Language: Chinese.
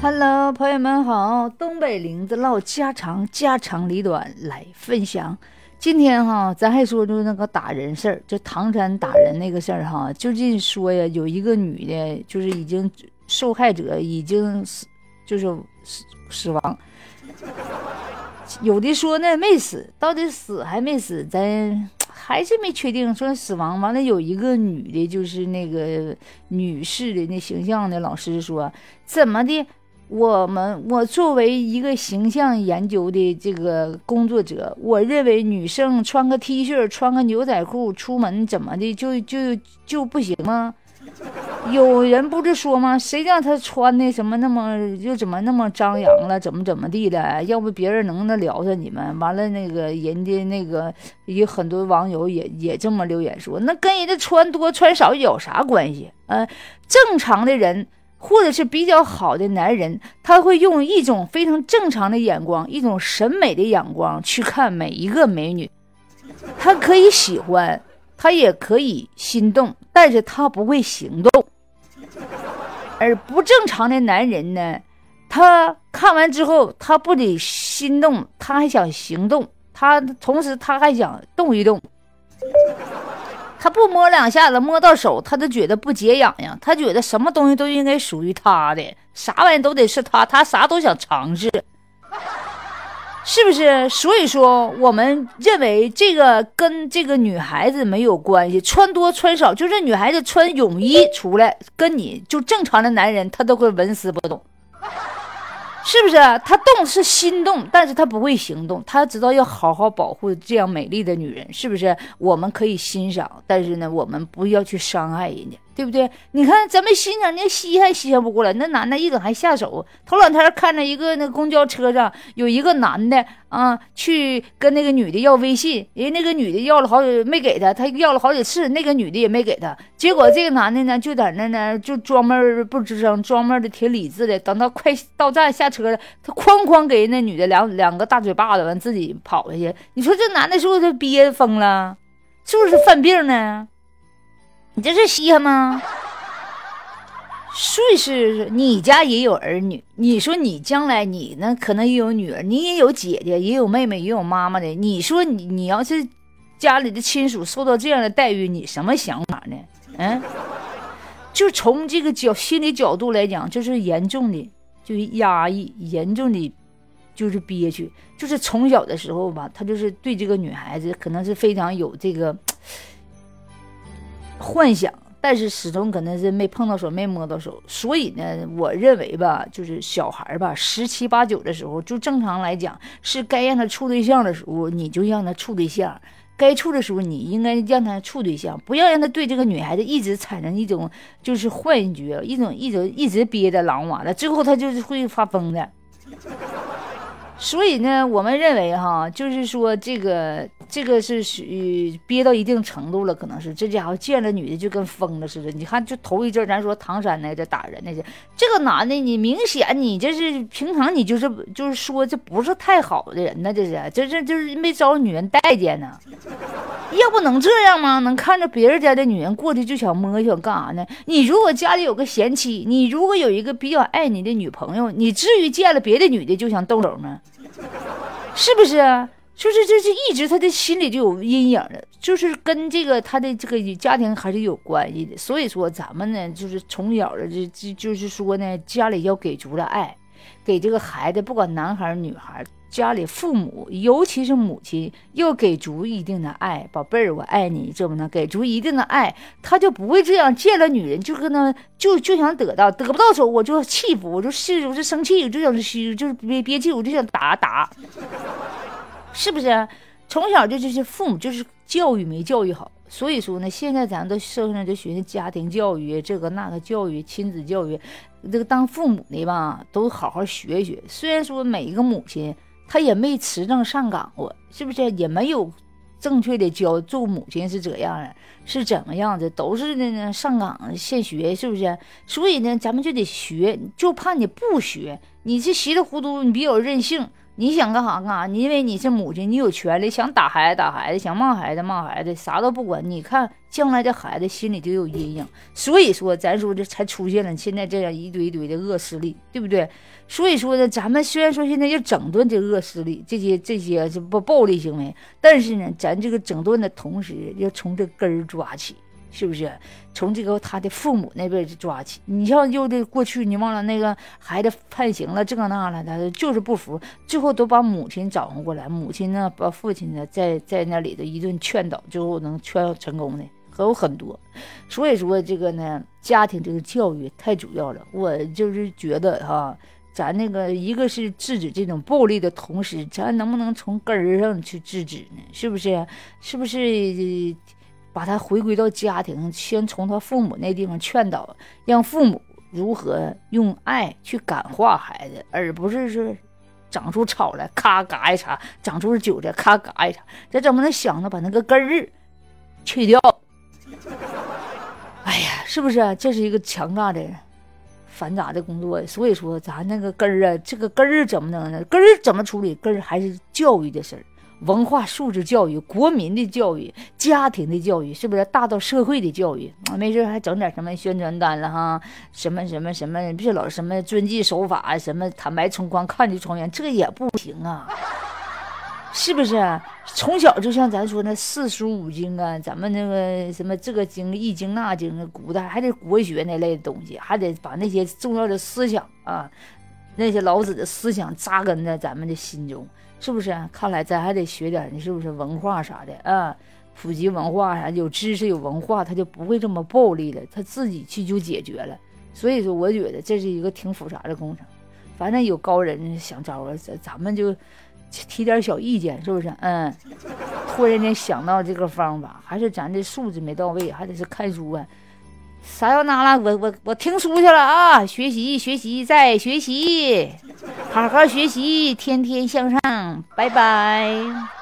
Hello，朋友们好，东北玲子唠家常，家长里短来分享。今天哈，咱还说就那个打人事儿，就唐山打人那个事儿哈。就近说呀，有一个女的，就是已经受害者已经死，就是死死亡。有的说呢没死，到底死还没死，咱还是没确定。说死亡完了，有一个女的，就是那个女士的那形象的老师说，怎么的？我们我作为一个形象研究的这个工作者，我认为女生穿个 T 恤、穿个牛仔裤出门怎么的就就就不行吗？有人不是说吗？谁让她穿的什么那么又怎么那么张扬了？怎么怎么地的？要不别人能那聊着你们？完了那个人家那个有很多网友也也这么留言说，那跟人家穿多穿少有啥关系？呃，正常的人。或者是比较好的男人，他会用一种非常正常的眼光，一种审美的眼光去看每一个美女。他可以喜欢，他也可以心动，但是他不会行动。而不正常的男人呢，他看完之后，他不得心动，他还想行动，他同时他还想动一动。他不摸两下子，摸到手，他都觉得不解痒痒。他觉得什么东西都应该属于他的，啥玩意都得是他，他啥都想尝试，是不是？所以说，我们认为这个跟这个女孩子没有关系，穿多穿少，就是女孩子穿泳衣出来，跟你就正常的男人，他都会纹丝不动。是不是他动是心动，但是他不会行动。他知道要好好保护这样美丽的女人，是不是？我们可以欣赏，但是呢，我们不要去伤害人家。对不对？你看咱们心想那稀罕稀罕不过来，那男的一整还下手。头两天看着一个那公交车上有一个男的啊，去跟那个女的要微信，人那个女的要了好久没给他，他要了好几次，那个女的也没给他。结果这个男的呢，就在那呢，就装闷不吱声，装闷的挺理智的。等到快到站下车了，他哐哐给那女的两两个大嘴巴子，完自己跑下去。你说这男的是不是憋疯了？是不是犯病呢？你这是稀罕吗？以是你家也有儿女，你说你将来你呢，可能也有女儿，你也有姐姐，也有妹妹，也有妈妈的。你说你你要是家里的亲属受到这样的待遇，你什么想法呢？嗯，就从这个角心理角度来讲，就是严重的，就是压抑，严重的，就是憋屈，就是从小的时候吧，他就是对这个女孩子可能是非常有这个。幻想，但是始终可能是没碰到手，没摸到手。所以呢，我认为吧，就是小孩吧，十七八九的时候，就正常来讲是该让他处对象的时候，你就让他处对象；该处的时候，你应该让他处对象，不要让他对这个女孩子一直产生一种就是幻觉，一种一种一直憋着狼娃的，最后他就是会发疯的。所以呢，我们认为哈，就是说这个这个是属于憋到一定程度了，可能是这家伙见了女的就跟疯了似的。你看，就头一阵咱说唐山那这打人那些，这个男的你明显你这是平常你就是就是说这不是太好的人呢，这是这这就是没招女人待见呢。要不能这样吗？能看着别人家的女人过去就想摸想干啥呢？你如果家里有个贤妻，你如果有一个比较爱你的女朋友，你至于见了别的女的就想动手吗？是不是？就是这是一直他的心里就有阴影的，就是跟这个他的这个家庭还是有关系的。所以说咱们呢，就是从小的这这就是说呢，家里要给足了爱，给这个孩子，不管男孩女孩。家里父母，尤其是母亲，要给足一定的爱，宝贝儿，我爱你，这么的，给足一定的爱，他就不会这样。见了女人就跟那就就想得到，得不到手我就气服，我就是我就生气，我就想虚，就是憋憋气，我就想打打，是不是？从小就就是父母就是教育没教育好，所以说呢，现在咱都社会上就学家庭教育，这个那个教育，亲子教育，这个当父母的吧，都好好学学。虽然说每一个母亲。他也没持证上岗过，是不是？也没有正确的教做母亲是怎样的，是怎么样的？都是那个上岗现学，是不是？所以呢，咱们就得学，就怕你不学，你这稀里糊涂，你比较任性，你想干啥干啥，你因为你是母亲，你有权利想打孩子打孩子，想骂孩子骂孩子，啥都不管。你看将来这孩子心里就有阴影，所以说咱说这才出现了现在这样一堆一堆的恶势力，对不对？所以说呢，咱们虽然说现在要整顿这恶势力，这些这些这不暴力行为，但是呢，咱这个整顿的同时要从这根儿抓起。是不是从这个他的父母那边抓起？你像就这过去，你忘了那个孩子判刑了，这个那了，他就是不服，最后都把母亲找回过来。母亲呢，把父亲呢，在在那里头一顿劝导，最后能劝成功的还有很多。所以说这个呢，家庭这个教育太主要了。我就是觉得哈，咱那个一个是制止这种暴力的同时，咱能不能从根儿上去制止呢？是不是？是不是？把他回归到家庭，先从他父母那地方劝导，让父母如何用爱去感化孩子，而不是说长出草来咔嘎一茬，长出韭菜咔嘎一茬，这怎么能想着把那个根儿去掉？哎呀，是不是？这是一个强大的繁杂的工作，所以说咱那个根儿啊，这个根儿怎么能呢？根儿怎么处理？根儿还是教育的事儿。文化素质教育、国民的教育、家庭的教育，是不是大到社会的教育啊？没事还整点什么宣传单了哈？什么什么什么，别老什么遵纪守法，什么坦白从宽、抗拒从严，这也不行啊！是不是？从小就像咱说那四书五经啊，咱们那个什么这个经、易经、那经，古代还得国学那类的东西，还得把那些重要的思想啊，那些老子的思想扎根在咱们的心中。是不是？看来咱还得学点，你是不是文化啥的啊？普及文化啥，有知识有文化，他就不会这么暴力了，他自己去就解决了。所以说，我觉得这是一个挺复杂的工程。反正有高人想招啊，咱咱们就提点小意见，是不是？嗯。突然间想到这个方法，还是咱这素质没到位，还得是看书啊。啥要拿了？我我我听书去了啊！学习学习再学习。好好学习，天天向上，拜拜。